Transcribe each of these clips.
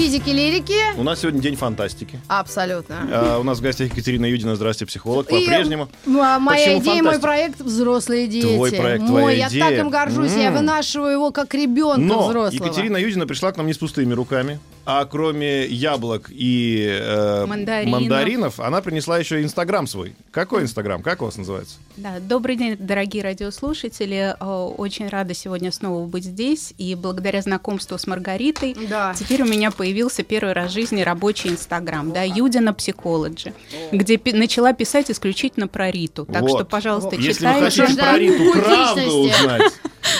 Физики, лирики. У нас сегодня день фантастики. Абсолютно. А, у нас в гостях Екатерина Юдина. Здравствуйте, психолог. По-прежнему. м, Моя Почему идея, мой фантастика? проект «Взрослые дети». Твой проект, Мой, твоя я идея. так им горжусь, я М. вынашиваю его как ребенка Но взрослого. Екатерина Юдина пришла к нам не с пустыми руками. А кроме яблок и э, Мандаринов. мандаринов, она принесла еще Инстаграм свой. Какой Инстаграм? Как у вас называется? Да, добрый день, дорогие радиослушатели. Очень рада сегодня снова быть здесь. И благодаря знакомству с Маргаритой Да. теперь у меня появился первый раз в жизни рабочий Инстаграм, да, Юдина Психологи, где пи- начала писать исключительно про Риту. Так Вот. что, пожалуйста, Если вы читайте. хотите про Риту правду узнать,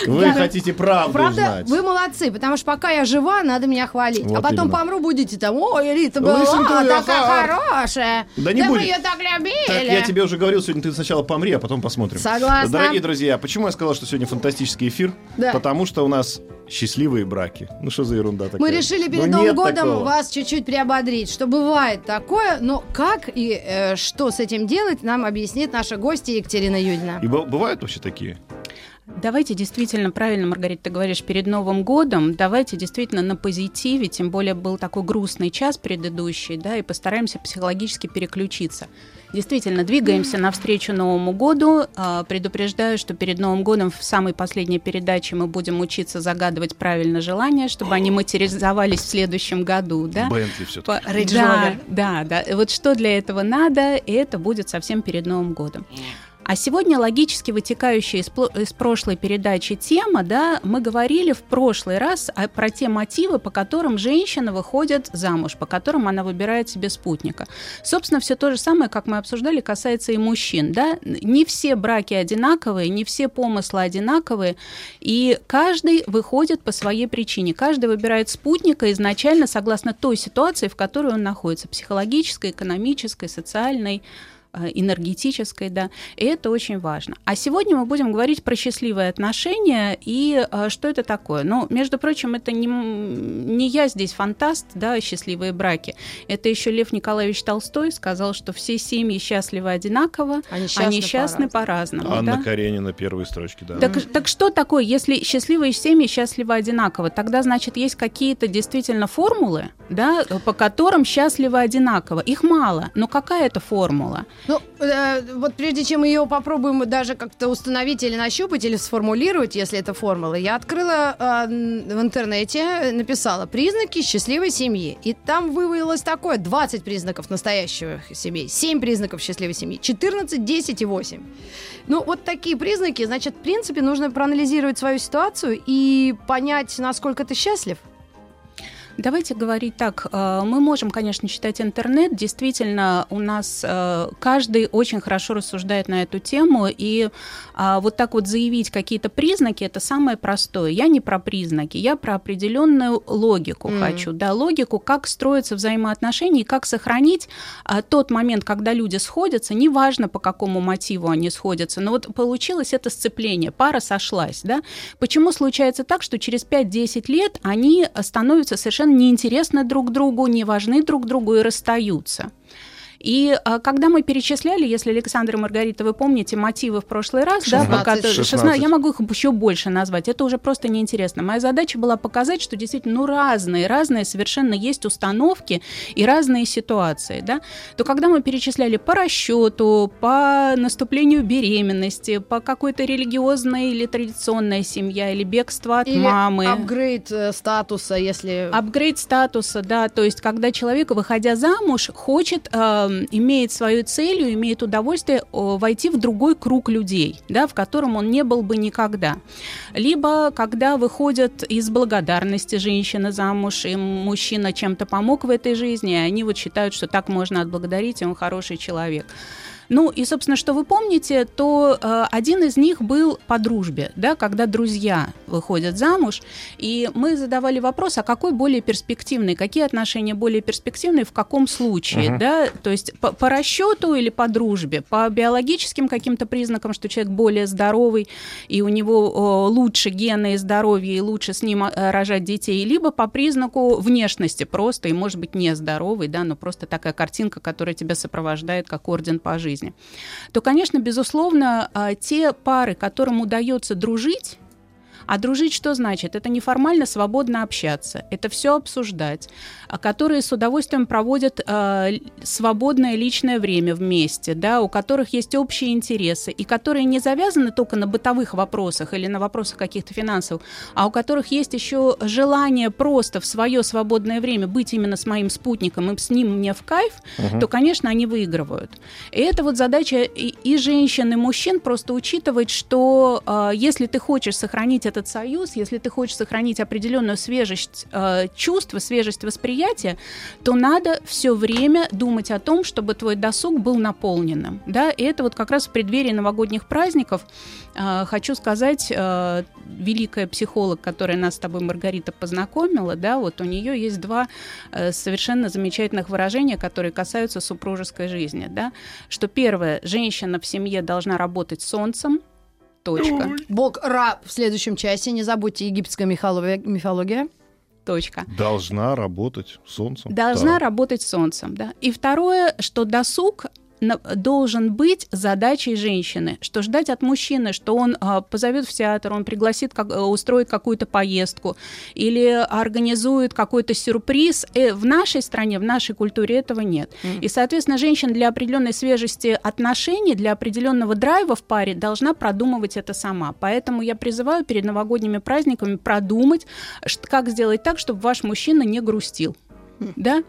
вы хотите правду Правда, узнать. вы молодцы, потому что пока я жива, надо меня хвалить. Вот а потом именно. помру, будете там, ой, Рита была Лысенькая, такая ага. хорошая. Да не мы будет. ее так любили. Так, я тебе уже говорил, сегодня ты сначала помри, а потом посмотрим. Согласна. Дорогие друзья, почему я сказал, что сегодня фантастический эфир? Да. Потому что у нас счастливые браки. Ну что за ерунда такая? Мы решили перед Ну, Новым годом такого. вас чуть-чуть приободрить, что бывает такое, но как и э, что с этим делать, нам объяснит наша гостья Екатерина Юдина. И бывают вообще такие? Давайте действительно, правильно, Маргарита, ты говоришь, перед Новым годом, давайте действительно на позитиве, тем более был такой грустный час предыдущий, да, и постараемся психологически переключиться. Действительно, двигаемся навстречу Новому году. А, Предупреждаю, что перед Новым годом в самой последней передаче мы будем учиться загадывать правильно желания, чтобы они материализовались в следующем году, да. Бентли все По- да, да, да. Вот что для этого надо, и это будет совсем перед Новым годом. А сегодня логически вытекающая из, прошлой передачи тема, да, мы говорили в прошлый раз о- про те мотивы, по которым женщина выходит замуж, по которым она выбирает себе спутника. Собственно, все то же самое, как мы обсуждали, касается и мужчин, да. Не все браки одинаковые, не все помыслы одинаковые, и каждый выходит по своей причине. Каждый выбирает спутника изначально согласно той ситуации, в которой он находится, психологической, экономической, социальной энергетической, да, и это очень важно. А сегодня мы будем говорить про счастливые отношения и э, что это такое. Ну, между прочим, это не, не я здесь фантаст, да, счастливые браки. Это еще Лев Николаевич Толстой сказал, что все семьи счастливы одинаково, Они они счастны по-разному. Анна да? Каренина, первые строчки, да. Так, так что такое, если счастливые семьи счастливы одинаково? Тогда, значит, есть какие-то действительно формулы, да, по которым счастливы одинаково. Их мало, но какая это формула? Ну, э, вот прежде чем ее попробуем даже как-то установить или нащупать, или сформулировать, если это формула, я открыла э, в интернете, написала «признаки счастливой семьи». И там вывалилось такое 20 признаков настоящих семей, 7 признаков счастливой семьи, 14, 10 и 8. Ну, вот такие признаки, значит, в принципе, нужно проанализировать свою ситуацию и понять, насколько ты счастлив. Давайте говорить так. э, Мы можем, конечно, читать интернет. Действительно, у нас э, каждый очень хорошо рассуждает на эту тему. И а, вот так вот заявить какие-то признаки, это самое простое. Я не про признаки, я про определенную логику Мгм. хочу. Да, логику, как строятся взаимоотношения и как сохранить а, тот момент, когда люди сходятся, неважно по какому мотиву они сходятся, но вот получилось это сцепление, пара сошлась, да. Почему случается так, что через 5-10 лет они становятся совершенно неинтересны друг другу, не важны друг другу и расстаются? И а, когда мы перечисляли, если Александр и Маргарита, вы помните мотивы в прошлый раз, да, 16. пока 16, 16. я могу их еще больше назвать, это уже просто неинтересно. Моя задача была показать, что действительно ну, разные, разные совершенно есть установки и разные ситуации, да, то когда мы перечисляли по расчету, по наступлению беременности, по какой-то религиозной или традиционной семья, или бегство от Или мамы. апгрейд э, статуса, если... Апгрейд статуса, да, то есть когда человек, выходя замуж, хочет, э, имеет свою целью, имеет удовольствие войти в другой круг людей, да, в котором он не был бы никогда. Либо когда выходят из благодарности женщины замуж, и мужчина чем-то помог в этой жизни, и они вот считают, что так можно отблагодарить, и он хороший человек. Ну и, собственно, что вы помните, то э, один из них был по дружбе, да, когда друзья выходят замуж, и мы задавали вопрос, а какой более перспективный, какие отношения более перспективные, в каком случае, Мгм. да, то есть по, по расчету или по дружбе, по биологическим каким-то признакам, что человек более здоровый, и у него о, лучше гены и здоровье, и лучше с ним э, рожать детей, либо по признаку внешности просто, и может быть нездоровый, да, но просто такая картинка, которая тебя сопровождает как орден по жизни, то, конечно, безусловно, а, те пары, которым удается дружить, а дружить что значит? Это неформально свободно общаться, это все обсуждать, а которые с удовольствием проводят э, свободное личное время вместе, да, у которых есть общие интересы, и которые не завязаны только на бытовых вопросах или на вопросах каких-то финансовых, а у которых есть еще желание просто в свое свободное время быть именно с моим спутником и с ним мне в кайф, то, конечно, они выигрывают. И это вот задача и, и женщин, и мужчин просто учитывать, что э, если ты хочешь сохранить этот союз, если ты хочешь сохранить определенную свежесть э, чувств, свежесть восприятия, то надо все время думать о том, чтобы твой досуг был наполненным. Да? И это вот как раз в преддверии новогодних праздников э, хочу сказать, э, великая психолог, которая нас с тобой, Маргарита, познакомила, да, вот у нее есть два э, совершенно замечательных выражения, которые касаются супружеской жизни, да, что первое, женщина в семье должна работать солнцем, точка, Бог Ра в следующем часе. Не забудьте египетская мифология. мифология. точка. Должна работать солнцем. Должна Так. работать солнцем, да. И второе, что досуг должен быть задачей женщины, что ждать от мужчины, что он а, позовет в театр, он пригласит, как, э, устроит какую-то поездку или организует какой-то сюрприз. Э, в нашей стране, в нашей культуре этого нет. И, соответственно, женщина для определенной свежести отношений, для определенного драйва в паре должна продумывать это сама. Поэтому я призываю перед новогодними праздниками продумать, как сделать так, чтобы ваш мужчина не грустил. Да?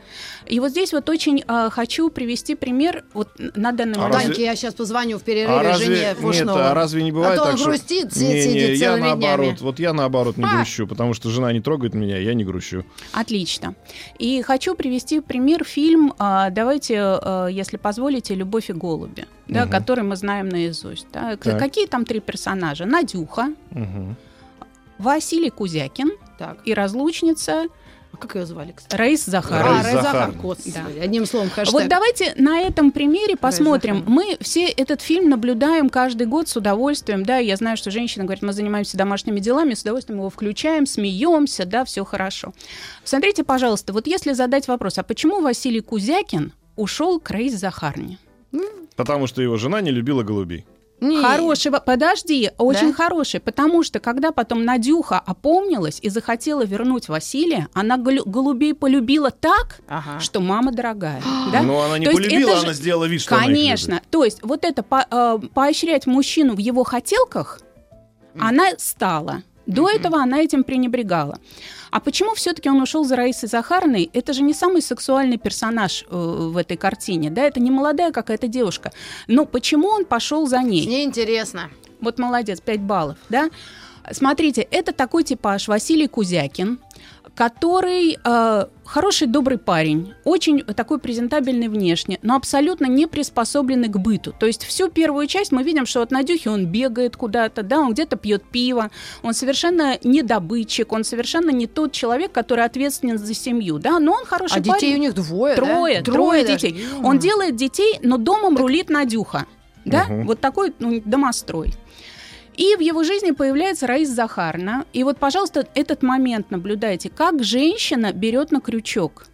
И вот здесь вот очень а, хочу привести пример вот на данный А момент. разве- Таньке я сейчас позвоню в перерыве А разве, жене нет, Пушнова. а разве не бывает а то он так, что- грустит, си- Не, не, сидит я наоборот, днями. вот я наоборот не А! грущу, потому что жена не трогает меня, я не грущу. Отлично. И хочу привести пример фильм, а, давайте, а, если позволите, «Любовь и голуби», да, Мгм. который мы знаем наизусть. да. Так. Какие там три персонажа? Надюха, Мгм. Василий Кузякин Так, и разлучница а как ее звали, кстати? Раис А, Захарова. Раис Райза Захар. Захар, господи. Одним словом, хэштег. Вот давайте на этом примере посмотрим. Захар. Мы все этот фильм наблюдаем каждый год с удовольствием, да, я знаю, что женщина говорит, мы занимаемся домашними делами, с удовольствием его включаем, смеемся, да, все хорошо. Смотрите, пожалуйста, вот если задать вопрос, а почему Василий Кузякин ушел к Раис Захарне? Потому что его жена не любила голубей. Не. Хороший, подожди, очень Да? хороший, потому что когда потом Надюха опомнилась и захотела вернуть Василия, она голубей полюбила так, Ага. что мама дорогая. да? Но она не То полюбила, это же- она сделала вид, что она их Конечно. любит. То есть вот это по- э, поощрять мужчину в его хотелках, она стала. До этого она этим пренебрегала. А почему все-таки он ушел за Раисой Захарной? Это же не самый сексуальный персонаж э, в этой картине, да? Это не молодая какая-то девушка. Но почему он пошел за ней? Мне интересно. Вот молодец, 5 баллов, да? Смотрите, это такой типаж Василий Кузякин, который э, хороший, добрый парень, очень такой презентабельный внешне, но абсолютно не приспособленный к быту. То есть всю первую часть мы видим, что от Надюхи он бегает куда-то, да, он где-то пьет пиво, он совершенно не добытчик, он совершенно не тот человек, который ответственен за семью, да, но он хороший А парень. детей у них двое, да? Трое, трое, даже. детей. Он делает детей, но домом рулит Надюха. Да? Мгм. Вот такой ну, домострой. И в его жизни появляется Раис Захарна. И вот, пожалуйста, этот момент наблюдайте, как женщина берет на крючок.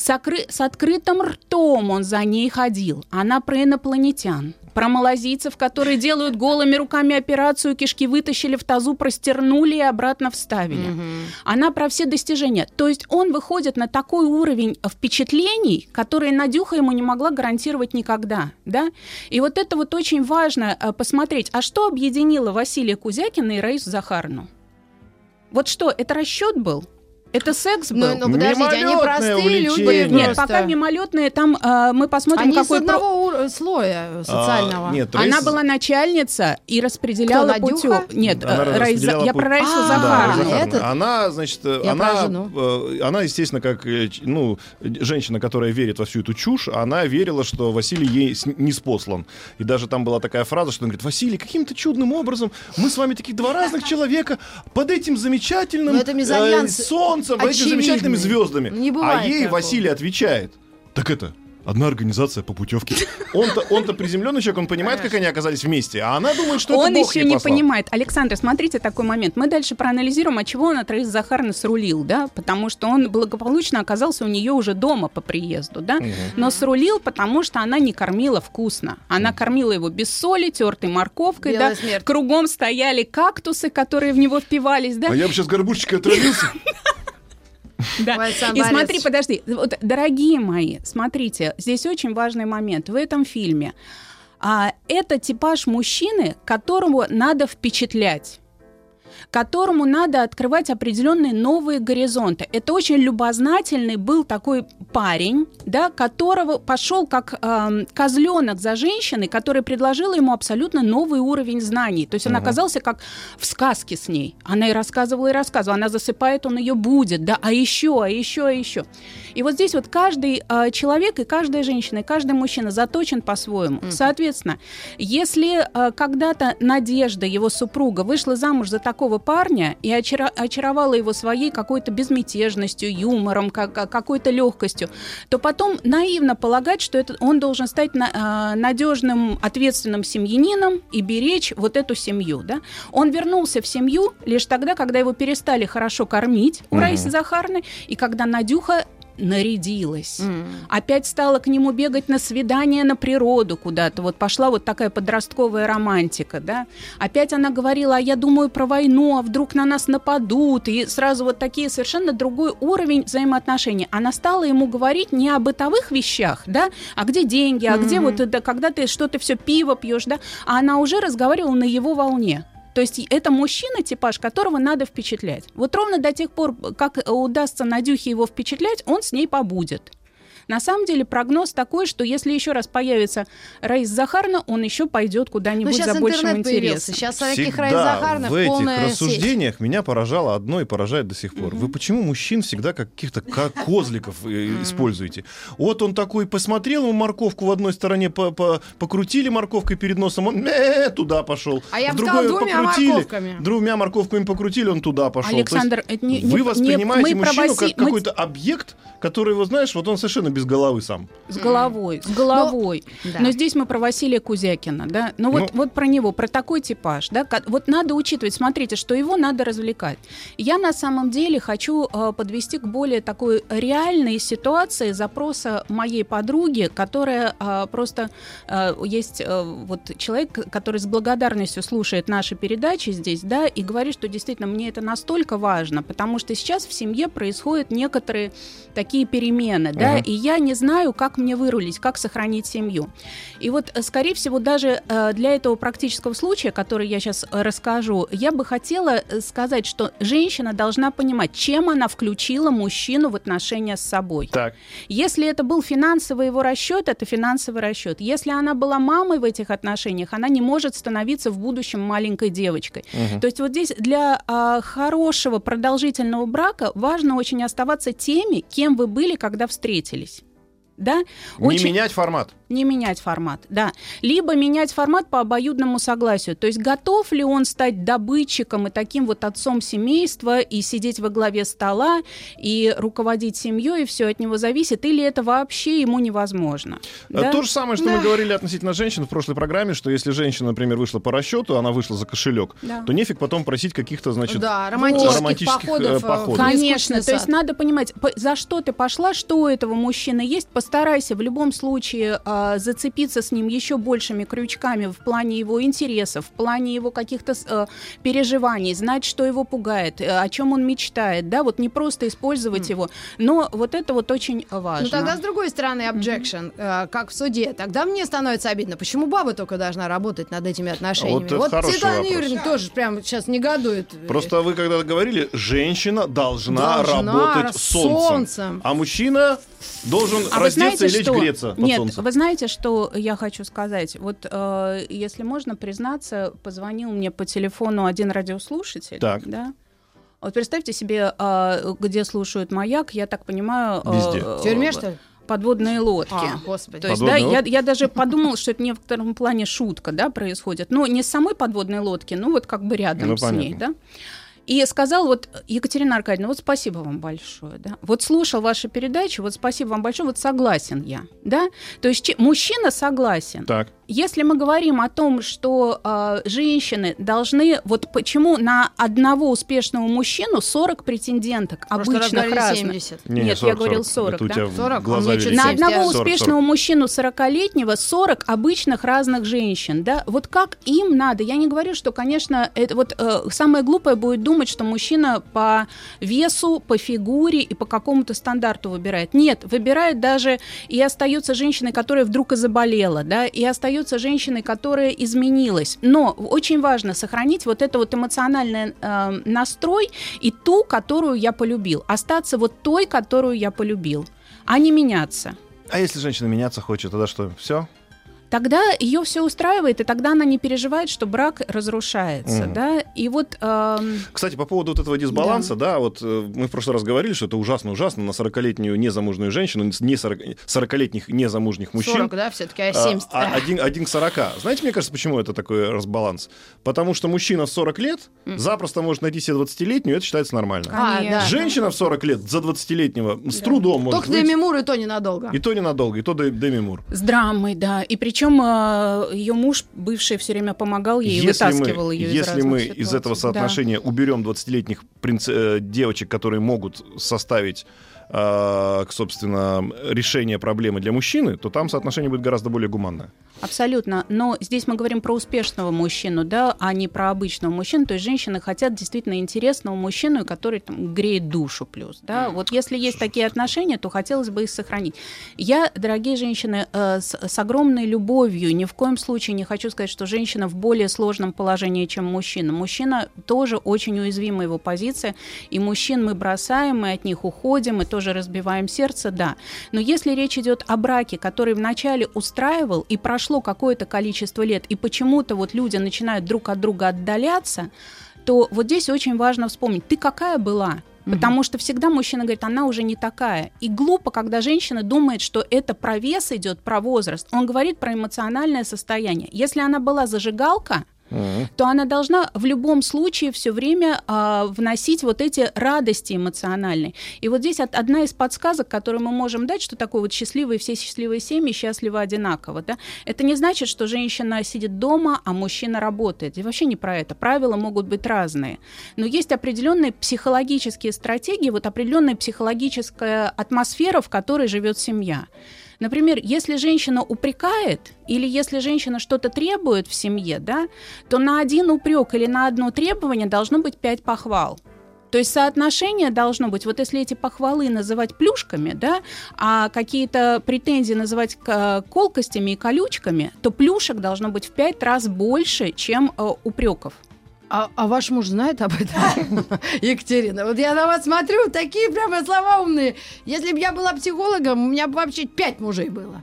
С, окры- с открытым ртом он за ней ходил. Она про инопланетян, про малазийцев, которые делают голыми руками операцию, кишки вытащили в тазу, простернули и обратно вставили. Мгм. Она про все достижения. То есть он выходит на такой уровень впечатлений, которые Надюха ему не могла гарантировать никогда. Да? И вот это вот очень важно э, посмотреть. А что объединило Василия Кузякина и Раису Захарну? Вот что, это расчет был? Это секс был? Ну, ну, подождите, они простые люди увлечение. Нет, просто. пока мимолетные, там э, мы посмотрим, Они какой про- одного ур- э, слоя социального. А, нет, Она Рейс- была начальница и распределяла путем. Нет, Она э, Раиса- распределяла я путь- про Раису А, Да, Захаровну. Захаровна. этот? Она, значит, Я про она, э, она, естественно, как э, ну, женщина, которая верит во всю эту чушь, она верила, что Василий ей не спослан. И даже там была такая фраза, что он говорит, Василий, каким-то чудным образом мы с вами таких два разных человека под этим замечательным Ну, э, солнцем, этими замечательными звездами. Не а бывает ей такого. Василий отвечает, так это... Одна организация по путевке. Он-то, он-то приземленный человек, он понимает, как они оказались вместе, а она думает, что Он это Бог еще ей не послал. понимает. Александр, смотрите такой момент. Мы дальше проанализируем, от чего он от Раисы Захаровны срулил, да, потому что он благополучно оказался у нее уже дома по приезду, да, но срулил, потому что она не кормила вкусно. Она кормила его без соли, тертой морковкой, Белая да, смерть. кругом стояли кактусы, которые в него впивались, да, А я бы сейчас горбушечкой отравился. Да. И смотри, подожди, вот, дорогие мои, смотрите, здесь очень важный момент в этом фильме. А, это типаж мужчины, которому надо впечатлять которому надо открывать определенные новые горизонты. Это очень любознательный был такой парень, да, которого пошел как эм, козленок за женщиной, которая предложила ему абсолютно новый уровень знаний. То есть он оказался как в сказке с ней. Она и рассказывала, и рассказывала. Она засыпает, он ее будет, да, а еще, а еще, а еще. И вот здесь вот каждый э, человек и каждая женщина, и каждый мужчина заточен по-своему. Соответственно, если э, когда-то Надежда, его супруга, вышла замуж за такого парня и очаровала его своей какой-то безмятежностью, юмором, как- как- какой-то легкостью, то потом наивно полагать, что это, он должен стать э, надежным, ответственным семьянином и беречь вот эту семью. Да? Он вернулся в семью лишь тогда, когда его перестали хорошо кормить у Раисы Захарны, и когда Надюха нарядилась. Опять стала к нему бегать на свидание на природу куда-то. Вот пошла вот такая подростковая романтика, да. Опять она говорила, а я думаю про войну, а вдруг на нас нападут. И сразу вот такие совершенно другой уровень взаимоотношений. Она стала ему говорить не о бытовых вещах, да, а где деньги, а где вот это, когда ты что-то все пиво пьешь, да, а она уже разговаривала на его волне. То есть это мужчина, типаж, которого надо впечатлять. Вот ровно до тех пор, как удастся Надюхе его впечатлять, он с ней побудет. На самом деле прогноз такой, что если еще раз появится Раиса Захарна, он еще пойдет куда-нибудь сейчас за большим интернет появился. интересом. Сейчас Всегда Раис Захаровных в этих полная сеть. рассуждениях меня поражало одно и поражает до сих пор. Вы почему мужчин всегда как каких-то ко- козликов э, используете? Вот он такой посмотрел ему морковку в одной стороне, по- по- покрутили морковкой перед носом, он «Э, туда пошел. А я бы сказала, другой двумя покрутили, морковками. Двумя морковками покрутили, он туда пошел. Александр, это не- вы воспринимаете мужчину как какой-то объект, который, вы знаешь, вот он совершенно без головы сам. С головой, с головой. да. Но здесь мы про Василия Кузякина, да. Но вот, Ну. вот про него, про такой типаж, да. Вот надо учитывать, смотрите, что его надо развлекать. Я на самом деле хочу э, подвести к более такой реальной ситуации запроса моей подруги, которая э, просто э, есть э, вот человек, который с благодарностью слушает наши передачи здесь, да, и говорит, что действительно мне это настолько важно, потому что сейчас в семье происходят некоторые такие перемены, да, Мгм. и я не знаю, как мне вырулить, как сохранить семью. И вот, э, скорее всего, даже э, для этого практического случая, который я сейчас расскажу, я бы хотела э, сказать, что женщина должна понимать, чем она включила мужчину в отношения с собой. Так. Если это был финансовый его расчет, это финансовый расчет. Если она была мамой в этих отношениях, она не может становиться в будущем маленькой девочкой. То есть вот здесь для а, хорошего продолжительного брака важно очень оставаться теми, кем вы были, когда встретились. Да? Не менять формат. Не менять формат, да. Либо менять формат по обоюдному согласию. То есть готов ли он стать добытчиком и таким вот отцом семейства, и сидеть во главе стола, и руководить семьей, и все от него зависит, или это вообще ему невозможно. А да? То же самое, что мы говорили относительно женщин в прошлой программе, что если женщина, например, вышла по расчету, она вышла за кошелек, Да. то нефиг потом просить каких-то, значит, Да, романтических, романтических, э, походов. э, походов. Конечно, то есть надо понимать, по- за что ты пошла, что у этого мужчины есть, постарайся в любом случае а, зацепиться с ним еще большими крючками в плане его интересов, в плане его каких-то э, переживаний, знать, что его пугает, э, о чем он мечтает, да, вот не просто использовать его, но вот это вот очень важно. Ну тогда с другой стороны objection, э, как в суде, тогда мне становится обидно, почему баба только должна работать над этими отношениями. Вот хороший Светлана. Юрьевна тоже прям сейчас негодует. Просто вы когда говорили, женщина должна, Должна работать солнцем. солнцем. А мужчина Должен А раздеться знаете, и лечь что... греться под Нет, солнцем. вы знаете, что я хочу сказать? Вот, э, если можно признаться, позвонил мне по телефону один радиослушатель. Так. Да? Вот представьте себе, э, где слушают маяк, я так понимаю... э, Везде. В тюрьме, что ли? Подводные лодки. А, господи. То есть, да, Подводные я, лодки? я даже подумала, что это в некотором плане шутка, да, происходит. Но не с самой подводной лодки, ну вот как бы рядом Ну, с ней, понятно. да. И сказал вот, Екатерина Аркадьевна, вот спасибо вам большое, да. Вот слушал ваши передачи, вот спасибо вам большое, вот согласен я, да. То есть мужчина согласен. Так. Если мы говорим о том, что э, женщины должны, вот почему на одного успешного мужчину 40 претенденток, раз обычных разных. 70. Не, не, Нет, 40, я говорил 40, Это у да? тебя 40, глаза а. На 70. одного 40, успешного мужчину 40-летнего 40 обычных разных женщин, да, вот как им надо, я не говорю, что, конечно, это вот э, самое глупое будет думать, что мужчина по весу, по фигуре и по какому-то стандарту выбирает. Нет, выбирает даже и остается женщиной, которая вдруг и заболела, да, и остается женщиной, которая изменилась. Но очень важно сохранить вот это вот эмоциональный э, настрой и ту, которую я полюбил, остаться вот той, которую я полюбил, а не меняться. А если женщина меняться хочет, тогда что? Все? Тогда ее все устраивает, и тогда она не переживает, что брак разрушается, Мгм. да. И вот эм, Кстати, по поводу вот этого дисбаланса, да, вот э, мы в прошлый раз говорили, что это ужасно-ужасно на 40-летнюю незамужную женщину, не 40, 40-летних незамужних мужчин. 40, да, все-таки, а а, 70. а один, один к 40. Знаете, мне кажется, почему это такой разбаланс? Потому что мужчина в 40 лет запросто может найти себе 20-летнюю, это считается нормально. А, да. Женщина в 40 лет за 20-летнего с трудом может Только. Деми Мур и то ненадолго. И то ненадолго, и то Деми Мур. с драмой, да. И причем ее муж бывший все время помогал ей Если вытаскивал мы, ее из если мы ситуаций. из этого Да. соотношения уберем 20-летних принц- э, девочек, которые могут составить э, собственно, решение проблемы для мужчины, то там соотношение будет гораздо более гуманное. Абсолютно. Но здесь мы говорим про успешного мужчину, да, а не про обычного мужчину. То есть женщины хотят действительно интересного мужчину, который там, греет душу плюс. Да? Вот если есть такие отношения, то хотелось бы их сохранить. Я, дорогие женщины, э, с, с огромной любовью, ни в коем случае не хочу сказать, что женщина в более сложном положении, чем мужчина. Мужчина тоже очень уязвима его позиция, и мужчин мы бросаем, мы от них уходим, и тоже разбиваем сердце, да. Но если речь идет о браке, который вначале устраивал, и прошло какое-то количество лет, и почему-то вот люди начинают друг от друга отдаляться, то вот здесь очень важно вспомнить, ты какая была? Потому что всегда мужчина говорит, она уже не такая. И глупо, когда женщина думает, что это про вес идет, про возраст. Он говорит про эмоциональное состояние. Если она была зажигалка, то она должна в любом случае все время а, вносить вот эти радости эмоциональные. И вот здесь от- одна из подсказок, которую мы можем дать, что такое вот счастливые, все счастливые семьи счастливы одинаково. Да? Это не значит, что женщина сидит дома, а мужчина работает. И вообще не про это. Правила могут быть разные. Но есть определенные психологические стратегии, вот определенная психологическая атмосфера, в которой живет семья. Например, если женщина упрекает или если женщина что-то требует в семье, да, то на один упрек или на одно требование должно быть пять похвал. То есть соотношение должно быть, вот если эти похвалы называть плюшками, да, а какие-то претензии называть колкостями и колючками, то плюшек должно быть в пять раз больше, чем э, упреков. А, а ваш муж знает об этом, Екатерина? Вот я на вас смотрю, такие прямо слова умные. Если бы я была психологом, у меня бы вообще пять мужей было.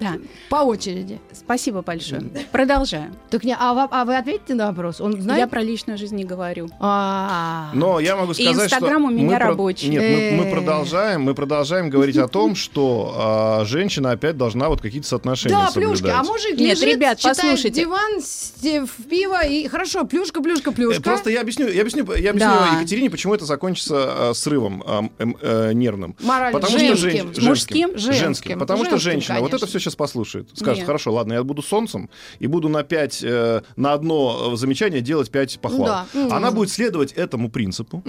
Да, По очереди. спасибо большое. Продолжаем. Так не, а, вы, а вы ответите на вопрос? Он Я знает? про личную жизнь не говорю. А, Но я могу сказать, Инстаграм что у меня мы про- рабочий. Нет, мы, мы Э. продолжаем, мы продолжаем говорить о том, что а, женщина опять должна вот какие-то соотношения Да, соблюдать. плюшки, а мужик Нет, лежит, ребят, читает послушайте. диван, в пиво, и хорошо, плюшка, плюшка, Э, плюшка. Просто я объясню, я объясню, я объясню Да. Екатерине, почему это закончится а, срывом а, эм, э, нервным. Морально. Потому Женским. что женщ- Мужским? женским, Женским. Потому что Женским, женщина вот это конечно. все сейчас послушает. Скажет, Нет. хорошо, ладно, я буду солнцем и буду на пять, э, на одно э, замечание делать пять похвал. Да. Она будет следовать этому принципу.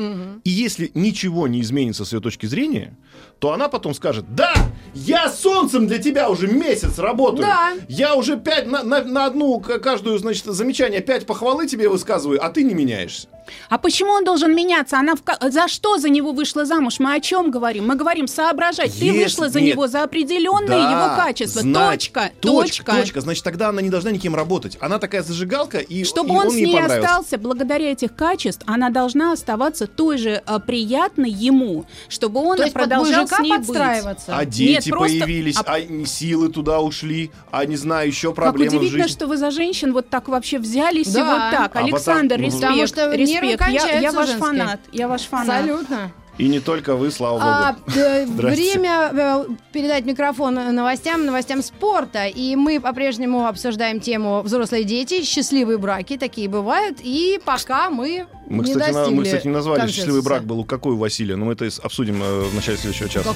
И если ничего не изменится с ее точки зрения, то она потом скажет, да, я солнцем для тебя уже месяц работаю. Да. Я уже пять, на, на- на одну каждую, значит, замечание пять похвалы тебе высказываю, а ты не меняешься. А почему он должен меняться? Она в за что за него вышла замуж? Мы о чем говорим? Мы говорим соображать. Ты Если- вышла за нет. него за определенные Да, его качества. Знать. точка, точка, точка. точка. Значит, тогда она не должна никем работать. Она такая зажигалка, и, Чтобы и он, он с ей ней понравился. остался, благодаря этих качеств, она должна оставаться той же а, приятной ему, чтобы он То продолжал с ней подстраиваться. А дети просто- появились, а- а... силы туда ушли, а не знаю, еще быть. Как проблемы в удивительно, жизни. что вы за женщин вот так вообще взялись и Да. вот так. А Александр, потом- респект, Потому что нервы респект. Я, я ваш женские. фанат. Я ваш фанат. Абсолютно. И не только вы, слава А, богу. э, Здрасте. время э, передать микрофон новостям, новостям спорта. И мы по-прежнему обсуждаем тему взрослые дети, счастливые браки, такие бывают. И пока мы, Мы, не кстати, на- достигли мы, кстати, не назвали консенсуса. счастливый брак был у какой у Василия, но мы это обсудим э, в начале следующего часа.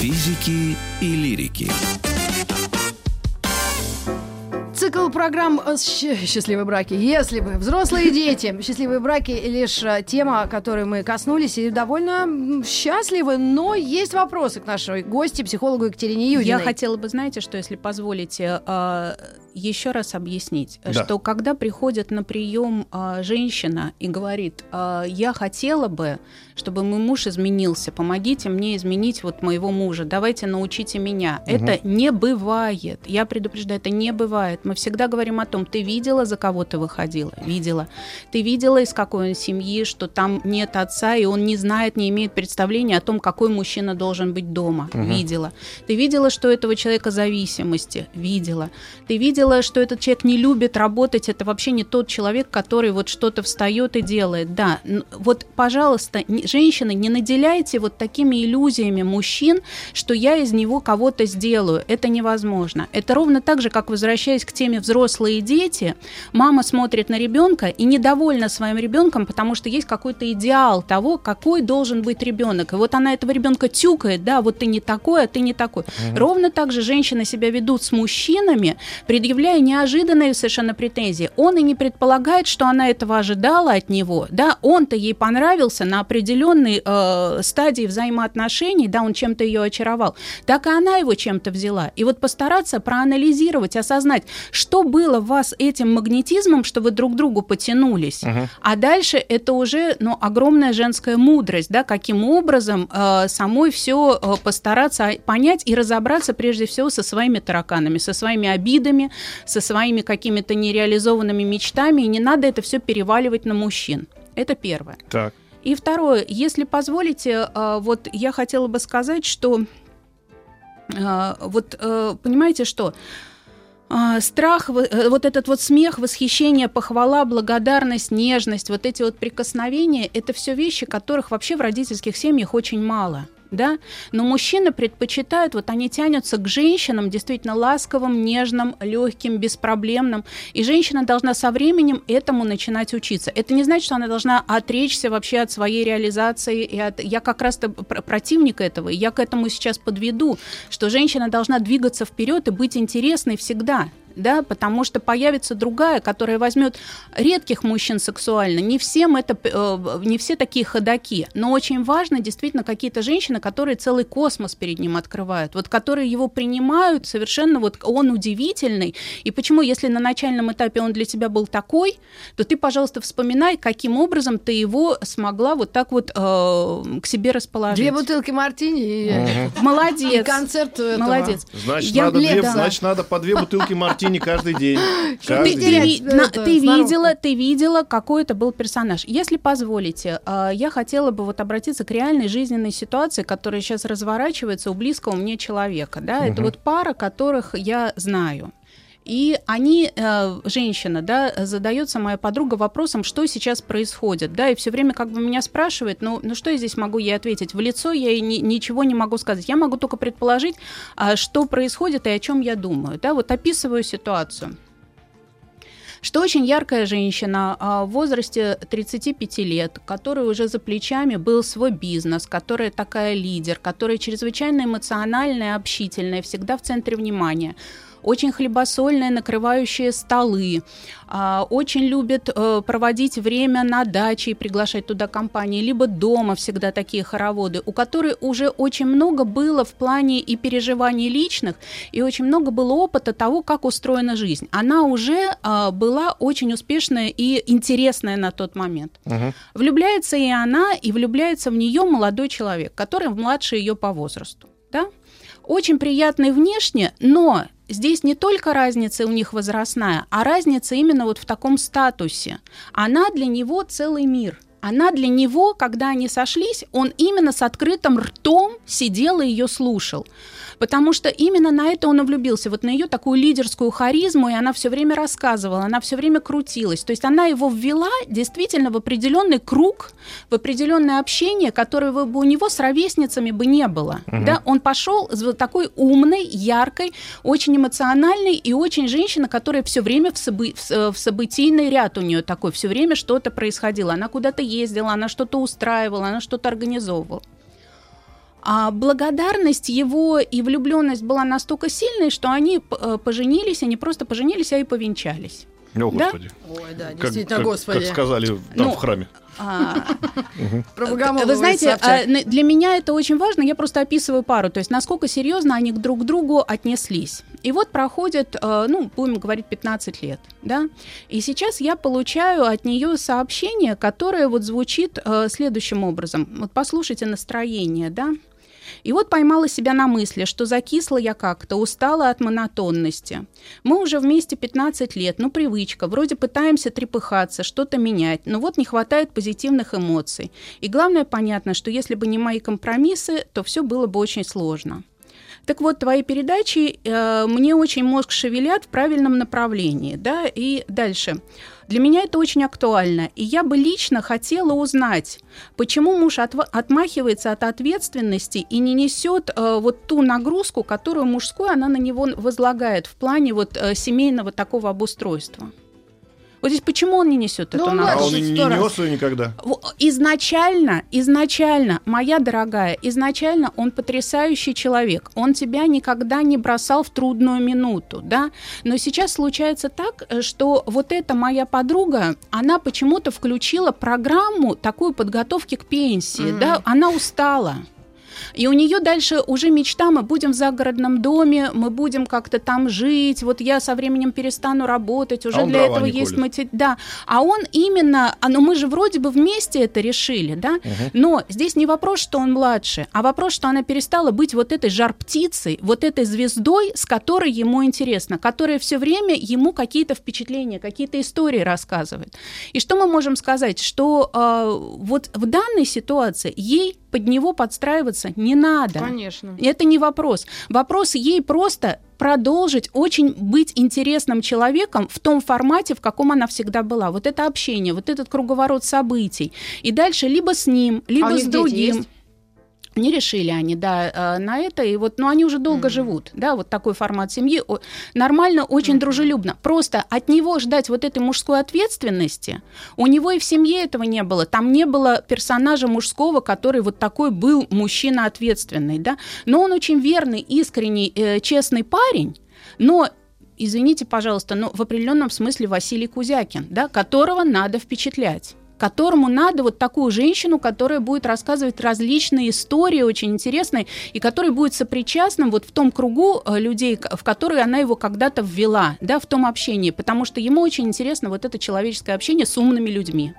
Физики и лирики. Цикл программ э, «Щ- «Счастливые браки». Если бы взрослые дети, счастливые браки лишь э, тема, которой мы коснулись, и довольно счастливы, но есть вопросы к нашей гости, психологу Екатерине Юдиной. Я хотела бы, знаете, что, если позволите, а, еще раз объяснить, Да. что когда приходит на прием а, женщина и говорит, а, я хотела бы, чтобы мой муж изменился, помогите мне изменить вот моего мужа, давайте научите меня. Это не бывает. Я предупреждаю, это не бывает. Мы всегда говорим о том, ты видела, за кого ты выходила? Видела. Ты видела, из какой он семьи, что там нет отца, и он не знает, не имеет представления о том, какой мужчина должен быть дома? Видела. Ты видела, что этого человека зависимости? Видела. Ты видела, что этот человек не любит работать, это вообще не тот человек, который вот что-то встает и делает. Да, вот, пожалуйста, женщины, не наделяйте вот такими иллюзиями мужчин, что я из него кого-то сделаю. Это невозможно. Это ровно так же, как возвращаясь к теме взрослые дети, мама смотрит на ребенка и недовольна своим ребенком, потому что есть какой-то идеал того, какой должен быть ребенок. И вот она этого ребенка тюкает, да, вот ты не такой, а ты не такой. Ровно так же женщины себя ведут с мужчинами, предъявляя неожиданные совершенно претензии. Он и не предполагает, что она этого ожидала от него, да, он-то ей понравился на определенной э, стадии взаимоотношений, да, он чем-то ее очаровал, так и она его чем-то взяла. И вот постараться проанализировать, осознать, что было в вас этим магнетизмом, что вы друг к другу потянулись. А дальше это уже ну, огромная женская мудрость, да, каким образом э, самой все постараться понять и разобраться прежде всего со своими тараканами, со своими обидами, со своими какими-то нереализованными мечтами. И не надо это все переваливать на мужчин. Это первое. Так. И второе, если позволите, э, вот я хотела бы сказать, что э, вот э, понимаете что? А, Страх, э, вот этот вот смех, восхищение, похвала, благодарность, нежность, вот эти вот прикосновения, это все вещи, которых вообще в родительских семьях очень мало. Да? Но мужчины предпочитают, вот они тянутся к женщинам действительно ласковым, нежным, легким, беспроблемным. И женщина должна со временем этому начинать учиться. Это не значит, что она должна отречься вообще от своей реализации. И от... Я как раз-то пр- противник этого. И я к этому сейчас подведу, что женщина должна двигаться вперед и быть интересной всегда да, потому что появится другая, которая возьмет редких мужчин сексуально. Не всем это, э, не все такие ходаки, но очень важно действительно какие-то женщины, которые целый космос перед ним открывают, вот которые его принимают совершенно, вот он удивительный. И почему, если на начальном этапе он для тебя был такой, то ты, пожалуйста, вспоминай, каким образом ты его смогла вот так вот э, к себе расположить. Две бутылки мартини и, Молодец. и концерт этого. Молодец. Значит, Я надо две, значит, надо по две бутылки мартини каждый день. Каждый ты день. на- ты видела, ты видела, какой это был персонаж. Если позволите, э, я хотела бы вот обратиться к реальной жизненной ситуации, которая сейчас разворачивается у близкого мне человека. Да? Это вот пара, которых я знаю. И они, э, женщина, да, задается моя подруга вопросом, что сейчас происходит, да, и все время как бы меня спрашивает, ну, ну что я здесь могу ей ответить? В лицо я ей ни- ничего не могу сказать. Я могу только предположить, а, что происходит и о чем я думаю, да, вот описываю ситуацию что очень яркая женщина а, в возрасте 35 лет, которая уже за плечами был свой бизнес, которая такая лидер, которая чрезвычайно эмоциональная, общительная, всегда в центре внимания очень хлебосольная, накрывающая столы, а, очень любит э, проводить время на даче и приглашать туда компании, либо дома всегда такие хороводы, у которой уже очень много было в плане и переживаний личных, и очень много было опыта того, как устроена жизнь. Она уже а, была очень успешная и интересная на тот момент. Влюбляется и она, и влюбляется в нее молодой человек, который младше ее по возрасту. Да? Очень приятный внешне, но здесь не только разница у них возрастная, а разница именно вот в таком статусе. Она для него целый мир – она для него, когда они сошлись, он именно с открытым ртом сидел и ее слушал потому что именно на это он и влюбился, вот на ее такую лидерскую харизму, и она все время рассказывала, она все время крутилась. То есть она его ввела действительно в определенный круг, в определенное общение, которого бы у него с ровесницами бы не было. Угу. Да? Он пошел с такой умной, яркой, очень эмоциональной и очень женщина, которая все время в, собы в событийный ряд у нее такой, все время что-то происходило. Она куда-то ездила, она что-то устраивала, она что-то организовывала. А благодарность его и влюбленность была настолько сильной, что они э, поженились, они просто поженились, а и повенчались. О, Господи. Да? Ой, да, действительно, как, Господи. Как сказали там ну, в храме. А, Вы знаете, а, для меня это очень важно. Я просто описываю пару, то есть насколько серьезно они друг к другу отнеслись. И вот проходит, э, ну, будем говорить, 15 лет, да. И сейчас я получаю от нее сообщение, которое вот звучит э, следующим образом. Вот послушайте настроение, да. И вот поймала себя на мысли, что закисла я как-то, устала от монотонности. Мы уже вместе 15 лет, ну привычка, вроде пытаемся трепыхаться, что-то менять, но вот не хватает позитивных эмоций. И главное понятно, что если бы не мои компромиссы, то все было бы очень сложно. Так вот, твои передачи э, мне очень мозг шевелят в правильном направлении, да, и дальше. Для меня это очень актуально, и я бы лично хотела узнать, почему муж от, отмахивается от ответственности и не несет э, вот ту нагрузку, которую мужскую она на него возлагает в плане вот э, семейного такого обустройства. Вот здесь почему он не несет ну, эту нагрузку? А он не нес ее никогда. Изначально, изначально, моя дорогая, изначально он потрясающий человек. Он тебя никогда не бросал в трудную минуту, да? Но сейчас случается так, что вот эта моя подруга, она почему-то включила программу такую подготовки к пенсии, mm-hmm. да? Она устала. И у нее дальше уже мечта, мы будем в загородном доме, мы будем как-то там жить, вот я со временем перестану работать, уже а для этого есть мотив. Да, а он именно, а, ну мы же вроде бы вместе это решили, да, угу. но здесь не вопрос, что он младше, а вопрос, что она перестала быть вот этой жар-птицей, вот этой звездой, с которой ему интересно, которая все время ему какие-то впечатления, какие-то истории рассказывает. И что мы можем сказать, что э, вот в данной ситуации ей под него подстраиваться не надо. Конечно. Это не вопрос. Вопрос ей просто продолжить очень быть интересным человеком в том формате, в каком она всегда была. Вот это общение, вот этот круговорот событий. И дальше либо с ним, либо а с другим. Есть? Не решили они, да, э, на это, и вот, ну, они уже долго mm-hmm. живут, да, вот такой формат семьи, нормально, очень mm-hmm. дружелюбно. Просто от него ждать вот этой мужской ответственности, у него и в семье этого не было, там не было персонажа мужского, который вот такой был мужчина ответственный, да, но он очень верный, искренний, э, честный парень, но извините, пожалуйста, но в определенном смысле Василий Кузякин, да, которого надо впечатлять которому надо вот такую женщину, которая будет рассказывать различные истории очень интересные, и который будет сопричастным вот в том кругу э, людей, в который она его когда-то ввела, да, в том общении, потому что ему очень интересно вот это человеческое общение с умными людьми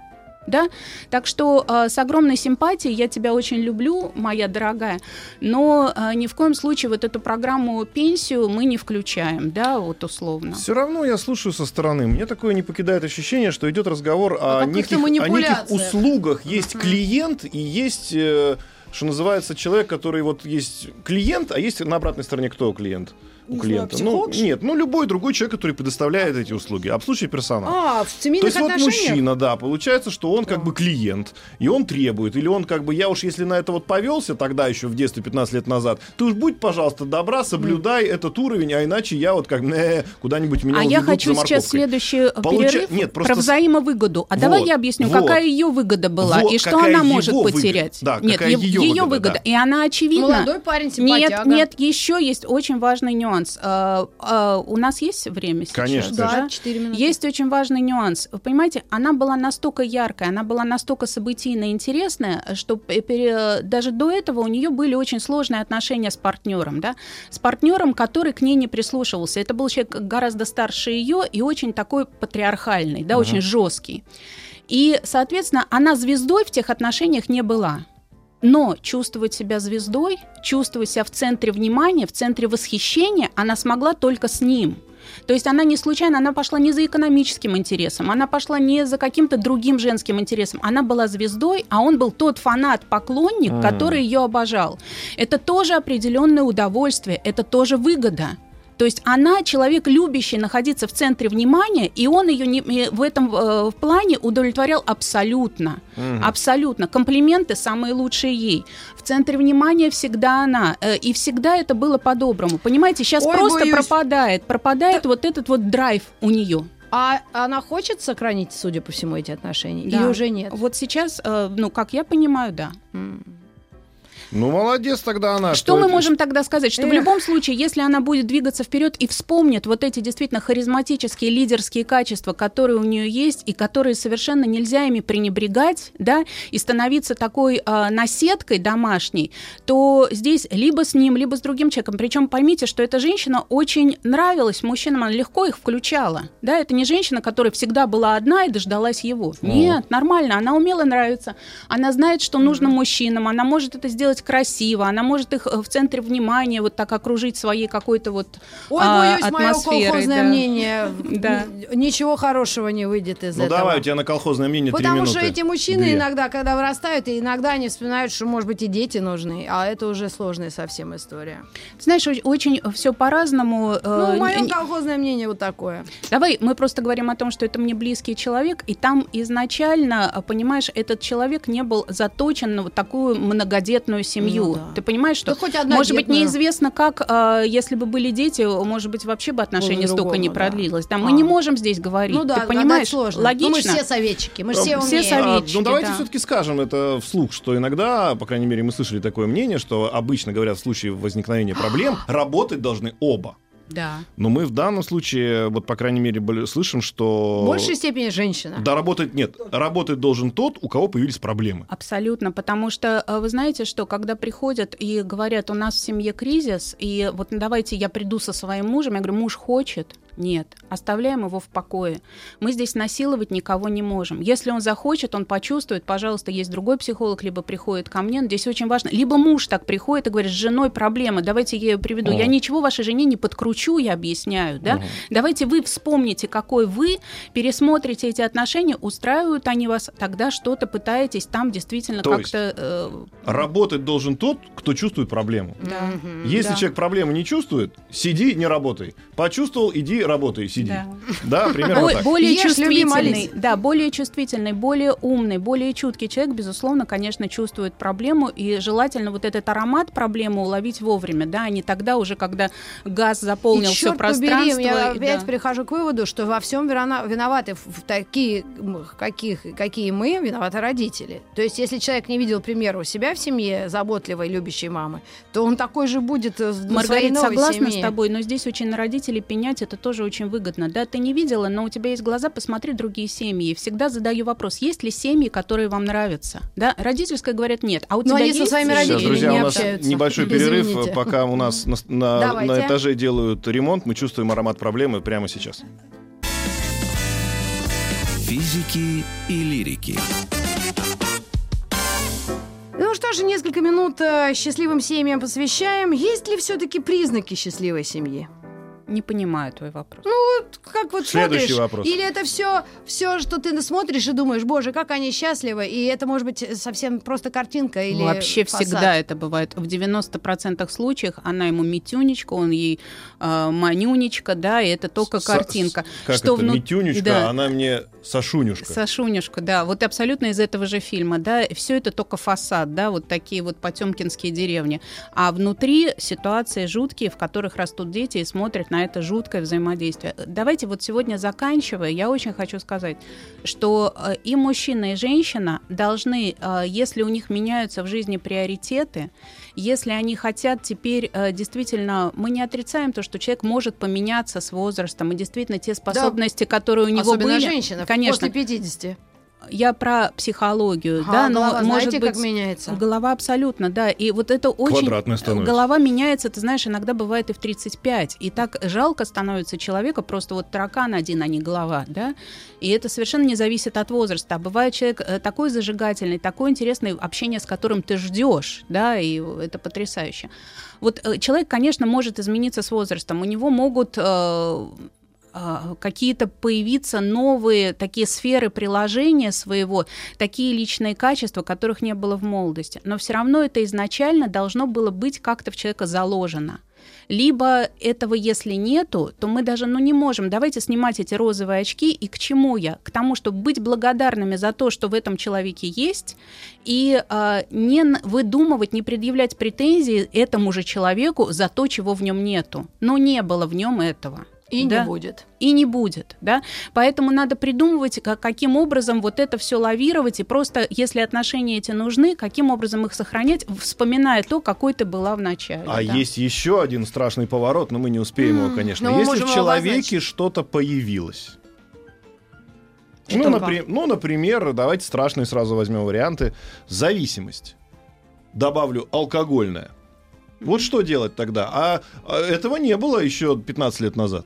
да, так что э, с огромной симпатией я тебя очень люблю, моя дорогая, но э, ни в коем случае вот эту программу пенсию мы не включаем, да, вот условно. Все равно я слушаю со стороны, мне такое не покидает ощущение, что идет разговор о, о, неких, о неких услугах, есть клиент и есть э, что называется, человек, который вот есть клиент, а есть на обратной стороне кто клиент? У клиента. Знаю, ну, нет, ну любой другой человек, который предоставляет эти услуги. Обслуживающий персонал. А, в семейных То есть отношениях? вот мужчина, да, получается, что он как бы клиент, и он требует, или он как бы, я уж если на это вот повелся тогда еще в детстве 15 лет назад, ты уж будь, пожалуйста, добра, соблюдай mm. этот уровень, а иначе я вот как э, куда-нибудь меня А я хочу сейчас следующий Получа... перерыв Нет, просто... про взаимовыгоду. А вот, давай я объясню, вот, какая ее выгода была вот, и что она может потерять. Да, нет, какая ее, ее выгода. выгода. Да. И она очевидна. Молодой парень, симпатяга. Нет, нет, еще есть очень важный нюанс а, а, у нас есть время сейчас? Конечно. Да, 4 минуты. Есть очень важный нюанс. Вы понимаете, она была настолько яркая, она была настолько событийно интересная, что пере... даже до этого у нее были очень сложные отношения с партнером, да, с партнером, который к ней не прислушивался. Это был человек гораздо старше ее и очень такой патриархальный, да, угу. очень жесткий. И, соответственно, она звездой в тех отношениях не была. Но чувствовать себя звездой, чувствовать себя в центре внимания, в центре восхищения она смогла только с ним. То есть она не случайно, она пошла не за экономическим интересом, она пошла не за каким-то другим женским интересом. Она была звездой, а он был тот фанат, поклонник, mm. который ее обожал. Это тоже определенное удовольствие, это тоже выгода. То есть она человек, любящий находиться в центре внимания, и он ее не, в этом э, в плане удовлетворял абсолютно. Угу. Абсолютно. Комплименты самые лучшие ей. В центре внимания всегда она. Э, и всегда это было по-доброму. Понимаете, сейчас Ой, просто боюсь. пропадает. Пропадает Т... вот этот вот драйв у нее. А она хочет сохранить, судя по всему, эти отношения? Да. Или уже нет? Вот сейчас, э, ну, как я понимаю, да. Mm. Ну, молодец тогда она. Что, что мы это... можем тогда сказать? Что Эх. в любом случае, если она будет двигаться вперед и вспомнит вот эти действительно харизматические лидерские качества, которые у нее есть, и которые совершенно нельзя ими пренебрегать, да, и становиться такой э, наседкой домашней, то здесь либо с ним, либо с другим человеком. Причем поймите, что эта женщина очень нравилась мужчинам, она легко их включала. Да, это не женщина, которая всегда была одна и дождалась его. О. Нет, нормально, она умела нравиться. Она знает, что нужно мужчинам, она может это сделать красиво, она может их э, в центре внимания вот так окружить своей какой-то вот Ой, а, боюсь, атмосферой. мое колхозное да. мнение, да. ничего хорошего не выйдет из ну, этого. Ну давай, у тебя на колхозное мнение Потому минуты. что эти мужчины Две. иногда, когда вырастают, и иногда они вспоминают, что, может быть, и дети нужны, а это уже сложная совсем история. Знаешь, очень все по-разному. Э, ну, мое колхозное мнение вот такое. Давай, мы просто говорим о том, что это мне близкий человек, и там изначально, понимаешь, этот человек не был заточен на вот такую многодетную семью. Ну, да. Ты понимаешь, что, да хоть одна может детная. быть, неизвестно, как, э, если бы были дети, может быть, вообще бы отношения Было столько не продлилось. Да. Да, мы а. не можем здесь говорить. Ну да, Ты понимаешь, сложно. логично. Ну, мы все советчики, мы все умеем. Все советчики, а, ну давайте да. все-таки скажем это вслух, что иногда, по крайней мере, мы слышали такое мнение, что обычно говорят в случае возникновения проблем, работать должны оба. Да. Но мы в данном случае, вот по крайней мере, слышим, что... В большей степени женщина. Да, работать нет. Работать должен тот, у кого появились проблемы. Абсолютно, потому что э, вы знаете, что когда приходят и говорят, у нас в семье кризис, и вот давайте я приду со своим мужем, я говорю, муж хочет, нет, оставляем его в покое. Мы здесь насиловать никого не можем. Если он захочет, он почувствует, пожалуйста, есть другой психолог, либо приходит ко мне. Но здесь очень важно. Либо муж так приходит и говорит, с женой проблемы, давайте я ее приведу. О. Я ничего вашей жене не подкручу, я объясняю. Да? Угу. Давайте вы вспомните, какой вы, пересмотрите эти отношения, устраивают они вас, тогда что-то пытаетесь там действительно как-то... Э... Работать должен тот, кто чувствует проблему. Да. Если да. человек проблему не чувствует, сиди, не работай. Почувствовал, иди работай, сиди. Да, да примерно Бо- так. Более Ешь, чувствительный, да, более чувствительный, более умный, более чуткий человек, безусловно, конечно, чувствует проблему, и желательно вот этот аромат проблемы уловить вовремя, да, а не тогда уже, когда газ заполнил и, все пространство. Побери, я опять да. прихожу к выводу, что во всем виноваты в такие, каких, какие мы, виноваты родители. То есть, если человек не видел примера у себя в семье заботливой, любящей мамы, то он такой же будет в Маргарита, согласна семье. с тобой, но здесь очень на родителей пенять это тоже тоже очень выгодно. Да, ты не видела, но у тебя есть глаза, посмотри другие семьи. Всегда задаю вопрос, есть ли семьи, которые вам нравятся? Да, родительская говорят нет. А у но тебя они есть? со своими родителями Сейчас, друзья, не у нас общаются. небольшой перерыв, Извините. пока у нас на, на, на этаже делают ремонт, мы чувствуем аромат проблемы прямо сейчас. Физики и лирики. Ну что же, несколько минут э, счастливым семьям посвящаем. Есть ли все-таки признаки счастливой семьи? Не понимаю твой вопрос. Ну, как вот Следующий смотришь, вопрос. или это все, все, что ты смотришь и думаешь, боже, как они счастливы, и это может быть совсем просто картинка или Вообще фасад. всегда это бывает. В 90% случаев она ему митюнечка, он ей э, манюнечка, да, и это только С- картинка. Как что это, вну... митюнечка, да. она мне Сашунюшка. Сашунюшка, да, вот абсолютно из этого же фильма, да, все это только фасад, да, вот такие вот потемкинские деревни. А внутри ситуации жуткие, в которых растут дети и смотрят на это жуткое взаимодействие. Давайте вот сегодня заканчивая, я очень хочу сказать, что э, и мужчина, и женщина должны, э, если у них меняются в жизни приоритеты, если они хотят теперь э, действительно, мы не отрицаем то, что человек может поменяться с возрастом, и действительно те способности, да. которые у него Особенно были, женщина, конечно, после 50 я про психологию, Ага, да, но голова может знаете, быть как меняется? голова абсолютно, да, и вот это очень Квадратная становится. голова меняется, ты знаешь, иногда бывает и в 35, и так жалко становится человека, просто вот таракан один, а не голова, да, и это совершенно не зависит от возраста, а бывает человек э, такой зажигательный, такой интересный, общение с которым ты ждешь, да, и это потрясающе. Вот э, человек, конечно, может измениться с возрастом, у него могут э, какие-то появиться новые такие сферы приложения своего, такие личные качества, которых не было в молодости. Но все равно это изначально должно было быть как-то в человека заложено. Либо этого, если нету, то мы даже ну, не можем. Давайте снимать эти розовые очки. И к чему я? К тому, чтобы быть благодарными за то, что в этом человеке есть, и э, не выдумывать, не предъявлять претензии этому же человеку за то, чего в нем нету. Но не было в нем этого. И Да. не будет. И не будет, да. Поэтому надо придумывать, ка- каким образом вот это все лавировать, и просто, если отношения эти нужны, каким образом их сохранять, вспоминая то, какой ты была в начале. А да. есть еще один страшный поворот, но мы не успеем его, конечно. Если в человеке что-то появилось. Что Ну, напри- ну, например, давайте страшные сразу возьмем варианты. Зависимость. Добавлю алкогольная. Вот что делать тогда? А, а этого не было еще 15 лет назад.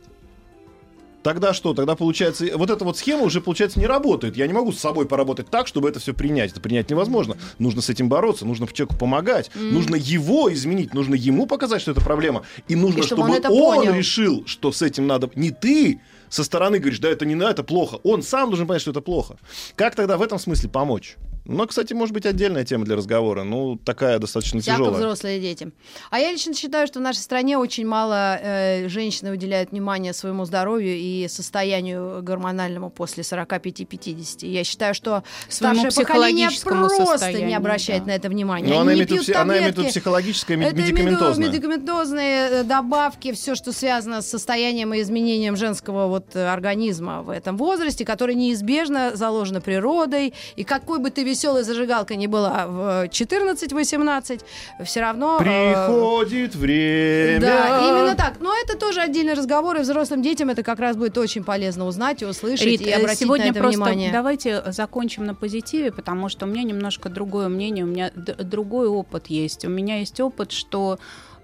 Тогда что? Тогда получается, вот эта вот схема уже, получается, не работает. Я не могу с собой поработать так, чтобы это все принять. Это принять невозможно. Нужно с этим бороться, нужно человеку помогать, нужно его изменить, нужно ему показать, что это проблема. И нужно, И чтобы чтобы, он это он понял. решил, что с этим надо. Не ты со стороны говоришь, да, это не надо, это плохо. Он сам должен понять, что это плохо. Как тогда в этом смысле помочь? Ну, кстати, может быть, отдельная тема для разговора. Ну, такая достаточно Всяко тяжелая. взрослые дети. А я лично считаю, что в нашей стране очень мало э, женщины уделяют внимания своему здоровью и состоянию гормональному после 45-50. Я считаю, что старшее поколение просто не обращает да. на это внимание. Но Они она не имеет, пьют пси- она имеет в виду психологическое, Это медикаментозное. медикаментозные э, добавки, все, что связано с состоянием и изменением женского вот э, организма в этом возрасте, которое неизбежно заложено природой. И какой бы ты веселой зажигалкой ни была в э, 14-18, все равно... э, Приходит время. да, именно так. Но это тоже отдельный разговор, и взрослым детям это как раз будет очень полезно узнать и услышать, Рит, и э, обратить сегодня на это просто внимание. давайте закончим на позитиве, потому что у меня немножко другое мнение, у меня д- другой опыт есть. У меня есть опыт, что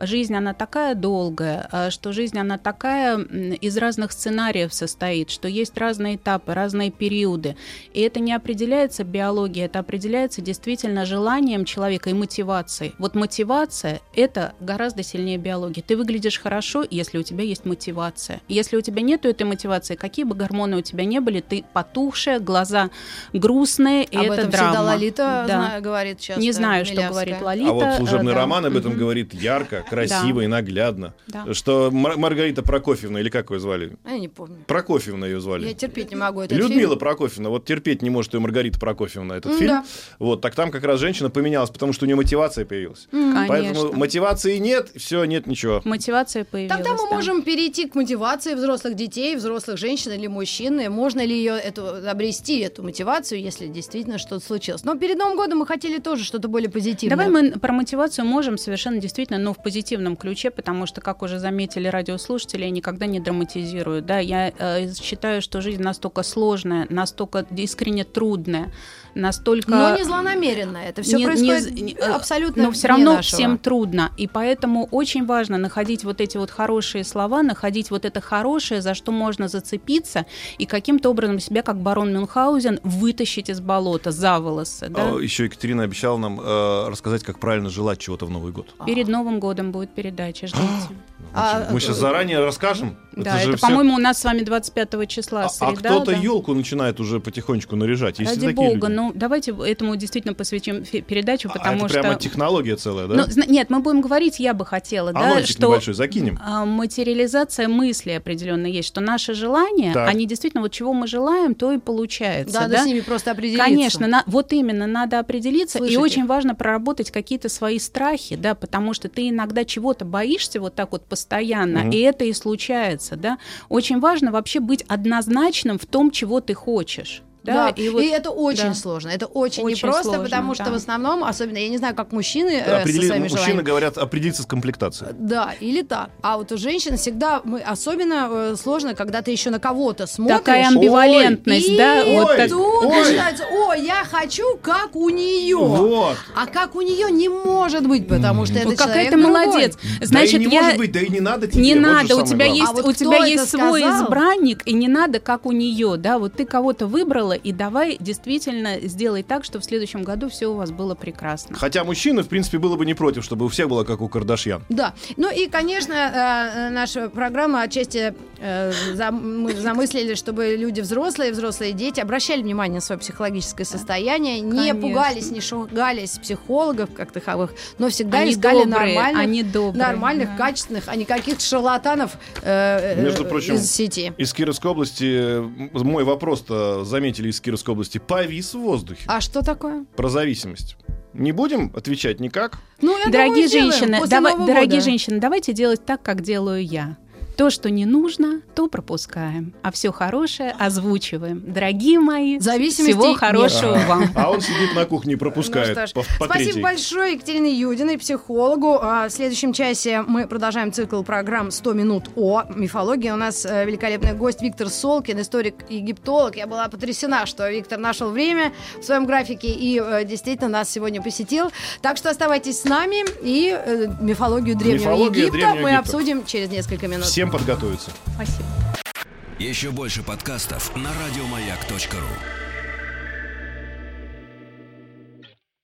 жизнь, она такая долгая, а, что жизнь, она такая из разных сценариев состоит, что есть разные этапы, разные периоды. И это не определяется биологией, это определяется действительно желанием человека и мотивацией. Вот мотивация — это гораздо сильнее биологии. Ты выглядишь хорошо, если у тебя есть мотивация. Если у тебя нету этой мотивации, какие бы гормоны у тебя не были, ты потухшая, глаза грустные, и Об это этом драма. всегда Лолита Да. зна- говорит часто. Не знаю, что Милявская. говорит Лолита. А вот служебный э, да. роман об этом говорит ярко, красиво и наглядно. Да. Что Мар- Маргарита Прокофьевна, или как ее звали? Я не помню. Прокофьевна ее звали. Я терпеть не могу этот Людмила фильм. Прокофьевна, вот терпеть не может ее Маргарита Прокофьевна, этот М, фильм. да. Вот, так там как раз женщина поменялась, потому что у нее мотивация появилась. Конечно. Поэтому мотивации нет, все, нет ничего. Мотивация появилась. Тогда мы да. можем перейти к мотивации взрослых детей, взрослых женщин или мужчин. И Можно ли ее эту, обрести, эту мотивацию, если действительно что-то случилось. Но перед Новым годом мы хотели тоже что-то более позитивное. Давай мы про мотивацию можем совершенно действительно, но в позитивном ключе, потому что, как уже заметили радиослушатели, я никогда не драматизирую. Да, я э, считаю, что жизнь настолько сложная, настолько искренне трудная, настолько... Но не злонамеренно. Это все Не- происходит не- не- абсолютно Но все равно нашего. всем трудно. И поэтому очень важно находить вот эти вот хорошие слова, находить вот это хорошее, за что можно зацепиться, и каким-то образом себя, как барон Мюнхгаузен, вытащить из болота за волосы. Да? А, Еще Екатерина обещала нам э, рассказать, как правильно желать чего-то в Новый год. Перед Новым годом будет передача, ждите. А, Мы сейчас заранее расскажем. да, же это, всё- по-моему, у нас с вами 25 числа А, а среда. кто-то да. елку начинает уже потихонечку наряжать. Есть Ради бога, люди. ну давайте этому действительно посвятим передачу, А, потому это что... прямо технология целая, да? Ну, нет, мы будем говорить, я бы хотела, да, Анонсик что небольшой закинем. а, материализация мысли определенно есть, что наши желания, Так. они действительно, вот чего мы желаем, то и получается. Надо да? с ними просто определиться. Конечно, на- вот именно надо определиться, Слышите? и очень важно проработать какие-то свои страхи, да, потому что ты иногда чего-то боишься вот так вот постоянно, Мгм. и это и случается, да. Очень важно вообще быть однозначным в том, чего ты хочешь. Да, и, и вот- это очень да. сложно. Это очень, Очень непросто, сложно, потому что да. в основном, особенно, я не знаю, как мужчины э, со Определи- своими Мужчины желаниями. говорят определиться с комплектацией. Да, или так. А вот у женщин всегда мы особенно э, сложно, когда ты еще на кого-то смотришь. Такая амбивалентность, и да, вот Ой, так- тут ой. начинается, о, я хочу, как у нее. Вот. А как у нее не может быть, потому что это Ну, какая человек другой. молодец. да Значит, и не я... может быть, да и не надо тебе. Не вот надо, у тебя главное. есть, А вот у тебя это есть свой сказал? избранник, и не надо, как у нее, да, вот ты кого-то выбрала, и давай действительно сделай так, что в следующем году все у вас было прекрасно. Хотя мужчины, в принципе, было бы не против, чтобы у всех было как у Кардашьян. Да. Ну и, конечно, э, э, наша программа отчасти мы замыслили, чтобы люди взрослые, взрослые дети обращали внимание на свое психологическое состояние, не Конечно. пугались, не шугались психологов как таковых, но всегда Они искали добрые, нормальных, они добрые, нормальных, да. качественных, а не каких-то шарлатанов э, э, Между прочим, из сети. Из Кировской области, э, мой вопрос-то заметили из Кировской области, повис в воздухе А что такое? про зависимость. Не будем отвечать никак. Ну, я Дорогие думаю, женщины, Нового дорогие года. женщины, давайте делать так, как делаю я. То, что не нужно, то пропускаем, а все хорошее озвучиваем. Дорогие мои, Зависимости всего нет. хорошего Ага. вам. А он сидит на кухне и пропускает Ну что ж, по, по Спасибо третьей. большое Екатерине Юдиной, психологу. А, В следующем часе мы продолжаем цикл программ «100 минут о мифологии». У нас э, великолепный гость Виктор Солкин, историк-египтолог. Я была потрясена, что Виктор нашел время в своем графике и э, действительно нас сегодня посетил. Так что оставайтесь с нами и э, мифологию Древнего Мифология Египта Древнего мы Египта. обсудим через несколько минут. Всем подготовиться. Спасибо. Еще больше подкастов на радиомаяк.ру.